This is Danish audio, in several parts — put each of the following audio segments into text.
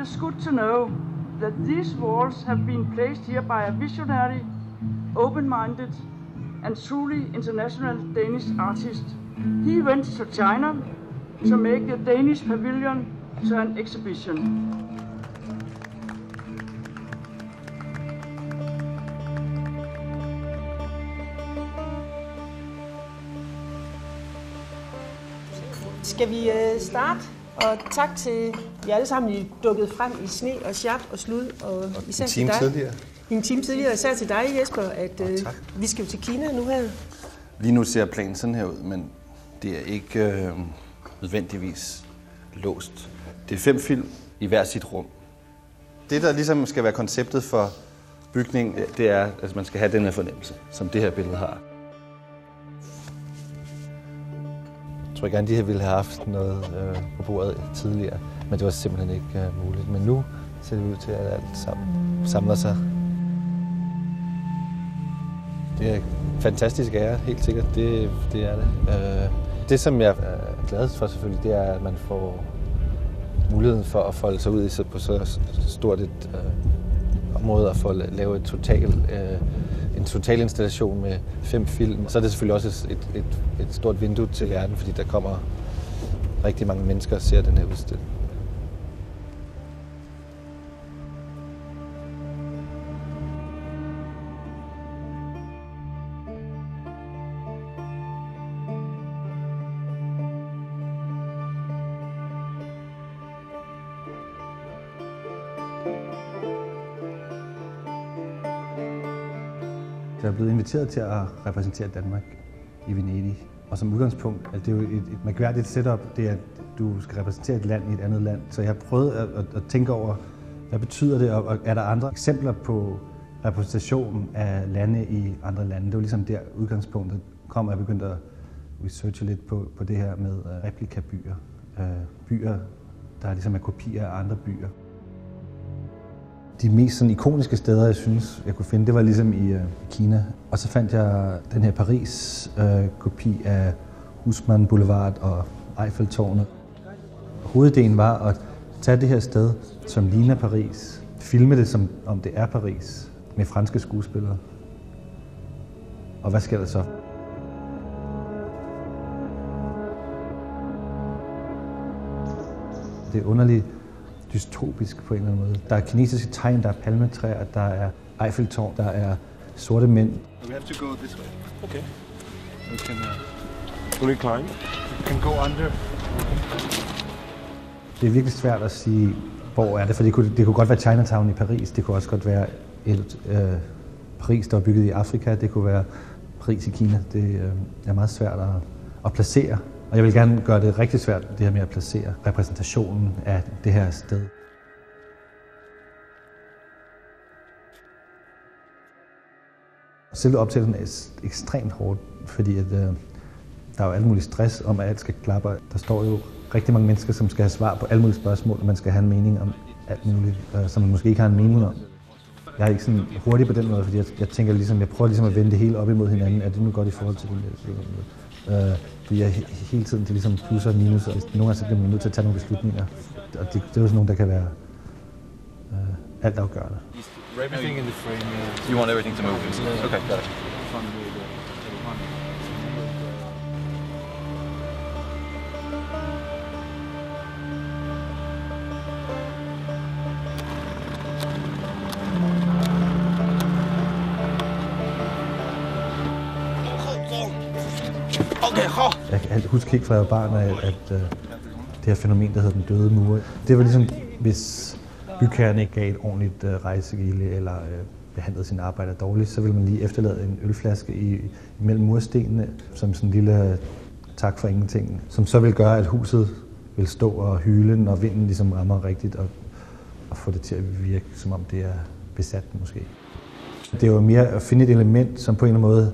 it's good to know that these walls have been placed here by a visionary, open-minded, and truly international Danish artist. He went to China to make the Danish pavilion to an exhibition. Skal vi øh, starte? Og tak til jer alle sammen, I er dukket frem i sne og sjat og slud. Og især En til time dig. tidligere. En time tidligere, især til dig, Jesper, at øh, vi skal jo til Kina nu her. Lige nu ser planen sådan her ud, men det er ikke øh, nødvendigvis låst. Det er fem film i hver sit rum. Det, der ligesom skal være konceptet for bygningen, det er, at man skal have den her fornemmelse, som det her billede har. Jeg tror gerne, de her ville have haft noget øh, på bordet tidligere, men det var simpelthen ikke øh, muligt. Men nu ser det ud til, at alt sammen samler sig. Det er en fantastisk ære, helt sikkert. Det, det er det. Øh, det, som jeg er glad for selvfølgelig, det er, at man får muligheden for at folde sig ud i så, på så stort et øh, område og få lave et total, øh, en total installation med fem film. Så er det selvfølgelig også et, et, et stort vindue til verden, fordi der kommer rigtig mange mennesker og ser den her udstilling. Jeg er blevet inviteret til at repræsentere Danmark i Venedig. Og som udgangspunkt, altså det er jo et, et mærkværdigt setup, det er, at du skal repræsentere et land i et andet land. Så jeg har prøvet at, at, at tænke over, hvad betyder det, og, og er der andre eksempler på repræsentation af lande i andre lande? Det var ligesom der udgangspunktet kom, og jeg begyndte at researche lidt på, på det her med øh, replikabyer. Øh, byer, der ligesom er kopier af andre byer. De mest sådan, ikoniske steder, jeg synes, jeg kunne finde, det var ligesom i øh, Kina. Og så fandt jeg den her Paris-kopi øh, af Husmann Boulevard og Eiffeltårnet. Hovedideen var at tage det her sted, som ligner Paris, filme det, som om det er Paris, med franske skuespillere. Og hvad sker der så? Det er underligt dystopisk på en eller anden måde. Der er kinesiske tegn, der er palmetræer, der er Eiffeltårn, der er sorte mænd. We have to go this way. Okay. We can, uh, Will you climb? we can go under. Det er virkelig svært at sige, hvor er det, for det kunne, det kunne godt være Chinatown i Paris, det kunne også godt være et, øh, Paris, der var bygget i Afrika, det kunne være Paris i Kina. Det øh, er meget svært at, at placere, og jeg vil gerne gøre det rigtig svært, det her med at placere repræsentationen af det her sted. Selve optagelsen er ekstremt hårdt, fordi at, øh, der er jo alt muligt stress om, at alt skal klappe. Der står jo rigtig mange mennesker, som skal have svar på alle mulige spørgsmål, og man skal have en mening om alt muligt, øh, som man måske ikke har en mening om. Jeg er ikke sådan hurtig på den måde, fordi jeg, jeg tænker ligesom, jeg prøver ligesom at vende det hele op imod hinanden. Er det nu godt i forhold til det? Øh, fordi jeg he- hele tiden det er ligesom plusser og minus, og nogle gange så bliver man nødt til at tage nogle beslutninger. Og det, det er jo sådan nogle, der kan være øh, altafgørende. Everything in the frame. You want everything to move? Okay, got it. Jeg kan huske helt fra jeg var barn, at, at uh, det her fænomen, der hedder den døde mur, det var ligesom, hvis bygherren ikke gav et ordentligt uh, rejsegilde eller uh, behandlede sine arbejder dårligt, så ville man lige efterlade en ølflaske i, mellem murstenene, som sådan en lille uh, tak for ingenting, som så vil gøre, at huset vil stå og hyle, når vinden ligesom rammer rigtigt, og, og få det til at virke, som om det er besat måske. Det er jo mere at finde et element, som på en eller anden måde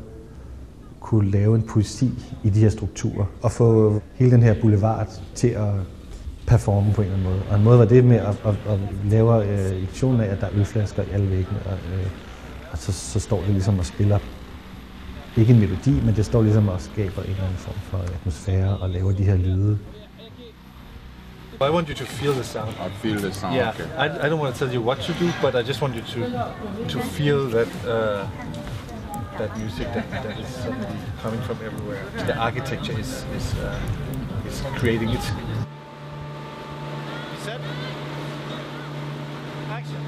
kunne lave en poesi i de her strukturer, og få hele den her boulevard til at performe på en eller anden måde. Og en måde var det med at, at, at lave øh, illusionen af, at der er ølflasker i alle væggene, og, øh, og så, så står det ligesom og spiller ikke en melodi, men det står ligesom og skaber en eller anden form for atmosfære og laver de her lyde. I want you to feel the sound. I feel the sound. Yeah, Okay. I, I don't want to tell you what to do, but I just want you to to feel that uh, that music that, that is suddenly coming from everywhere. The architecture is is uh, is creating it. Set. Action.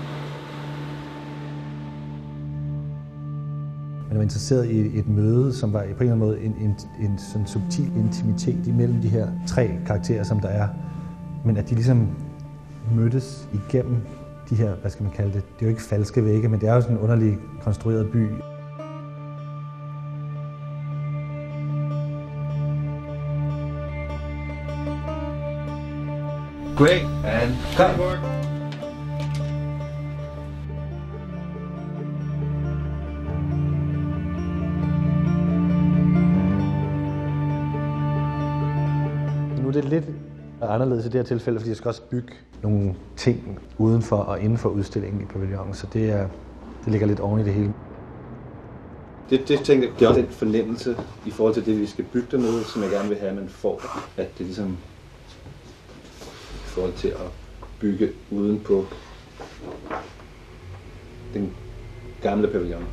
Man var interesseret i et møde, som var på en eller anden måde en, en, en sådan subtil intimitet imellem de her tre karakterer, som der er. Men at de ligesom mødtes igennem de her, hvad skal man kalde det, det er jo ikke falske vægge, men det er jo sådan en underlig konstrueret by. Great, and cut. Nu er det lidt anderledes i det her tilfælde, fordi jeg skal også bygge nogle ting udenfor og inden for udstillingen i pavillonen, så det, er, det ligger lidt oven i det hele. Det, det tænker jeg, det er også en fornemmelse i forhold til det, vi skal bygge dernede, som jeg gerne vil have, at man får. At det ligesom forhold til at bygge uden på den gamle pavillon.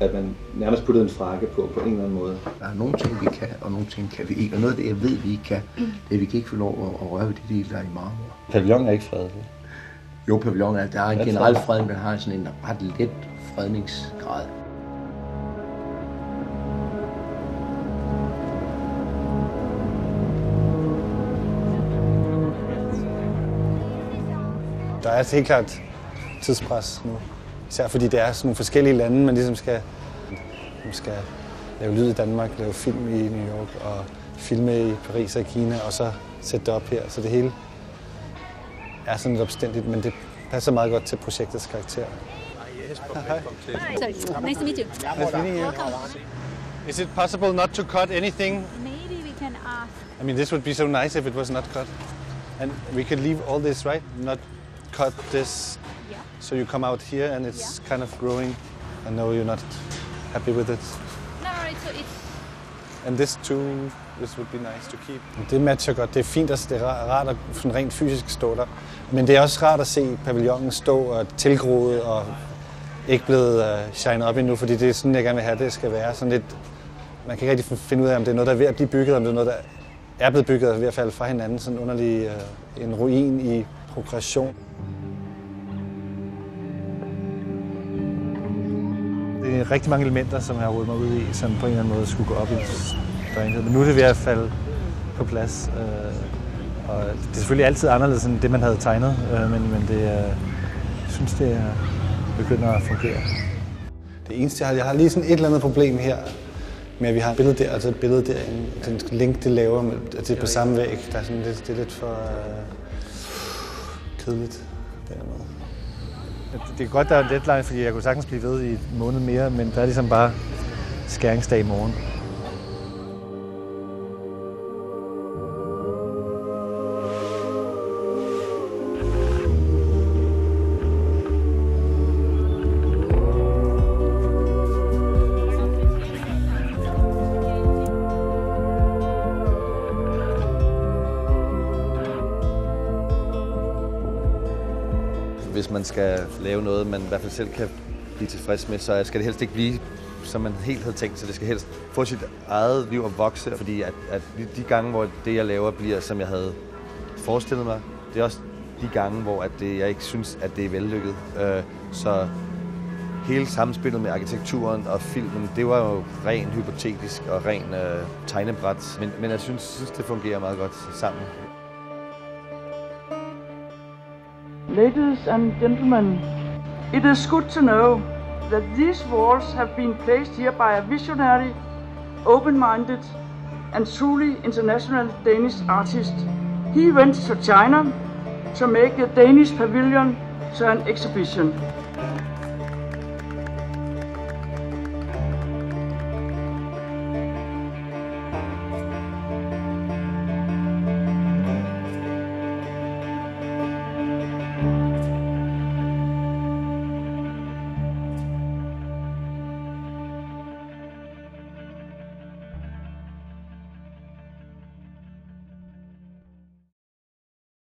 At man nærmest puttede en frakke på, på en eller anden måde. Der er nogle ting, vi kan, og nogle ting kan vi ikke. Og noget af det, jeg ved, vi ikke kan, det er, at vi kan ikke få lov at, at røre ved de dele, der er i marmor. Pavillon er ikke fredelig. Jo, pavillonen er, der er en generel fred. fred, men har sådan en ret let fredningsgrad. Er helt klart tidspres nu. Især fordi det er sådan nogle forskellige lande, man ligesom skal, man skal lave lyd i Danmark, lave film i New York og filme i Paris og Kina, og så sætte det op her. Så det hele er sådan lidt opstændigt, men det passer meget godt til projektets karakter. Sorry. Nice to meet you. Nice meeting you. Is it possible not to cut anything? Maybe we can ask. I mean, this would be so nice if it was not cut. And we could leave all this, right? Not cut this. Yeah. So you come out here and it's kind of growing. I know you're not happy with it. No, no, it's it's And this too, this would be nice to keep. Det matcher godt. Det er fint, at det er ra- rart at sådan rent fysisk stå der. Men det er også rart at se pavillonen stå og tilgroet og ikke blevet uh, shined op endnu, fordi det er sådan, jeg gerne vil have, det skal være. Sådan lidt, man kan ikke rigtig finde ud af, om det er noget, der er ved at blive bygget, om det er noget, der er blevet bygget og ved at falde fra hinanden. Sådan en underlig uh, en ruin i progression. Øh, rigtig mange elementer, som jeg har rodet mig ud i, som på en eller anden måde skulle gå op i en større enhed. Men nu er det ved at falde på plads. øh, Og det er selvfølgelig altid anderledes end det, man havde tegnet, øh, men, men det øh, jeg synes, det er begynder at fungere. Det eneste, jeg har, jeg har lige sådan et eller andet problem her, med at vi har et billede der, og så et billede der, den link, det laver, med, at det er på samme væg. Der er sådan lidt, det er lidt for øh, kedeligt på den måde. Det er godt, der er en deadline, fordi jeg kunne sagtens blive ved i en måned mere, men der er ligesom bare skæringsdag i morgen. Hvis man skal lave noget, man i hvert fald selv kan blive tilfreds med, så skal det helst ikke blive, som man helt havde tænkt, så det skal helst få sit eget liv og vokse, fordi at, at de gange, hvor det, jeg laver, bliver, som jeg havde forestillet mig, det er også de gange, hvor at det, jeg ikke synes, at det er vellykket. Øh, så hele samspillet med arkitekturen og filmen, det var jo ren hypotetisk og ren øh, tegnebræt. Men, men jeg synes, synes, det fungerer meget godt sammen. Ladies and gentlemen, it is good to know that these walls have been placed here by a visionary, open-minded and truly international Danish artist. He went to China to make the Danish pavilion to an exhibition.